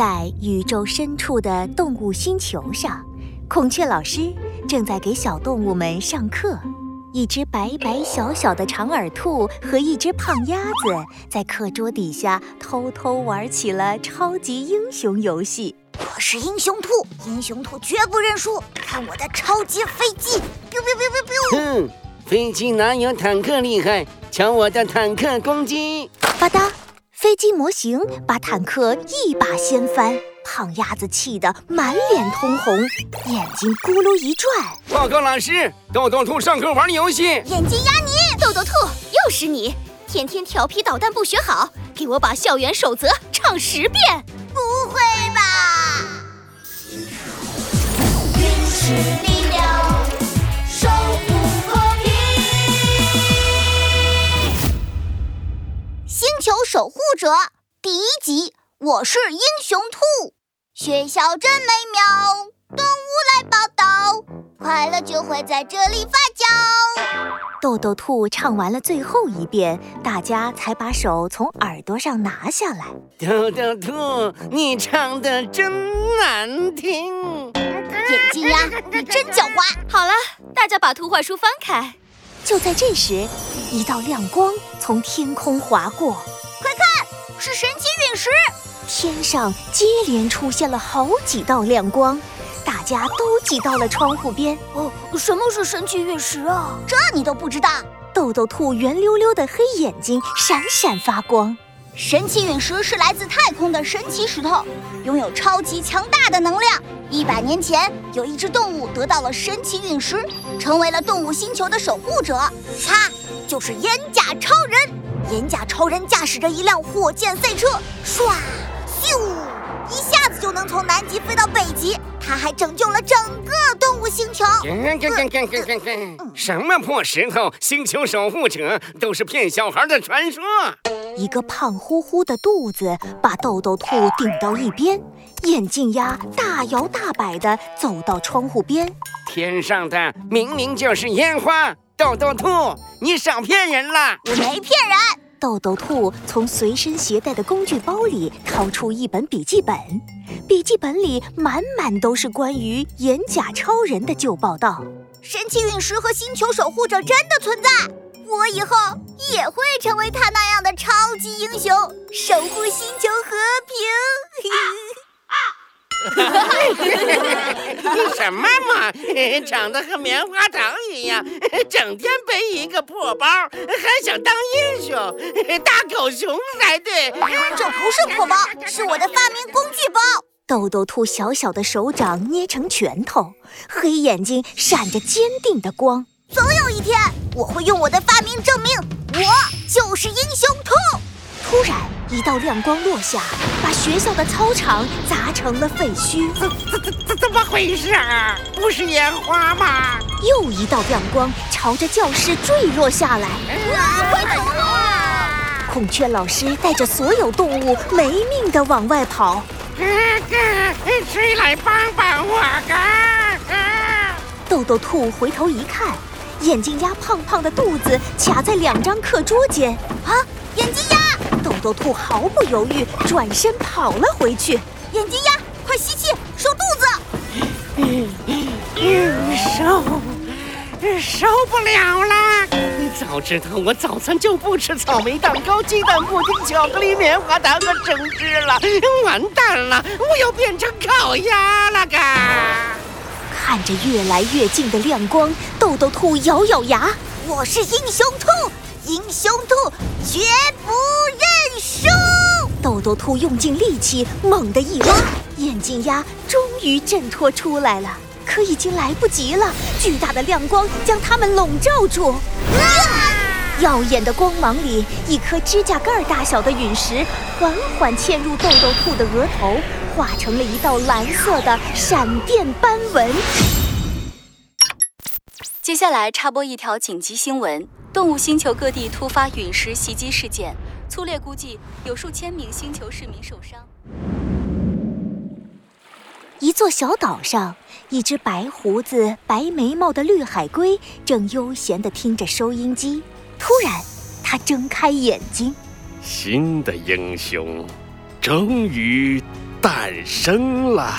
在宇宙深处的动物星球上，孔雀老师正在给小动物们上课。一只白白小小的长耳兔和一只胖鸭子在课桌底下偷偷玩起了超级英雄游戏。我是英雄兔，英雄兔绝不认输！看我的超级飞机！biu biu biu biu biu！哼，飞机哪有坦克厉害？瞧我的坦克攻击！吧嗒。飞机模型把坦克一把掀翻，胖鸭子气得满脸通红，眼睛咕噜一转。报告老师，豆豆兔上课玩游戏，眼睛压你！豆豆兔，又是你，天天调皮捣蛋不学好，给我把校园守则唱十遍。不会吧？守护者第一集，我是英雄兔。学校真美妙，动物来报道，快乐就会在这里发酵。豆豆兔唱完了最后一遍，大家才把手从耳朵上拿下来。豆豆兔，你唱的真难听。眼睛呀，你真狡猾。好了，大家把图画书翻开。就在这时，一道亮光从天空划过。是神奇陨石，天上接连出现了好几道亮光，大家都挤到了窗户边。哦，什么是神奇陨石啊？这你都不知道？豆豆兔圆溜溜的黑眼睛闪闪发光。神奇陨石是来自太空的神奇石头，拥有超级强大的能量。一百年前，有一只动物得到了神奇陨石，成为了动物星球的守护者。它就是烟甲超人。眼甲超人驾驶着一辆火箭赛车，唰，咻，一下子就能从南极飞到北极。他还拯救了整个动物星球。什么破石头？星球守护者都是骗小孩的传说。一个胖乎乎的肚子把豆豆兔顶到一边，眼镜鸭大摇大摆地走到窗户边。天上的明明就是烟花。豆豆兔，你少骗人了！我没骗人。豆豆兔从随身携带的工具包里掏出一本笔记本，笔记本里满满都是关于眼甲超人的旧报道。神奇陨石和星球守护者真的存在，我以后也会成为他那样的超级英雄，守护星球和平。什么嘛，长得和棉花糖一样，整天背一个破包，还想当英雄，大狗熊才对。这不是破包，是我的发明工具包。豆豆兔小小的手掌捏成拳头，黑眼睛闪着坚定的光。总有一天，我会用我的发明证明，我就是英雄兔。突然，一道亮光落下，把学校的操场砸成了废墟。怎怎怎怎么回事啊？不是烟花吗？又一道亮光朝着教室坠落下来。啊快走啊！孔雀老师带着所有动物没命的往外跑。哥哥，谁来帮帮我？哥哥！豆豆兔回头一看，眼镜鸭胖胖的肚子卡在两张课桌间。啊，眼镜鸭！豆豆兔毫不犹豫，转身跑了回去。眼睛鸭，快吸气，收肚子。收，受不了了！早知道我早餐就不吃草莓蛋糕、鸡蛋布丁、巧克力棉花糖和橙汁了。完蛋了，我要变成烤鸭了！嘎！看着越来越近的亮光，豆豆兔咬咬牙：“我是英雄兔，英雄兔绝不。”豆豆兔用尽力气，猛地一拉，眼镜鸭终于挣脱出来了。可已经来不及了，巨大的亮光将它们笼罩住。耀眼的光芒里，一颗指甲盖大小的陨石缓缓嵌入豆豆兔的额头，化成了一道蓝色的闪电斑纹。接下来插播一条紧急新闻：动物星球各地突发陨石袭击事件。粗略估计，有数千名星球市民受伤。一座小岛上，一只白胡子、白眉毛的绿海龟正悠闲地听着收音机。突然，它睁开眼睛，新的英雄终于诞生了。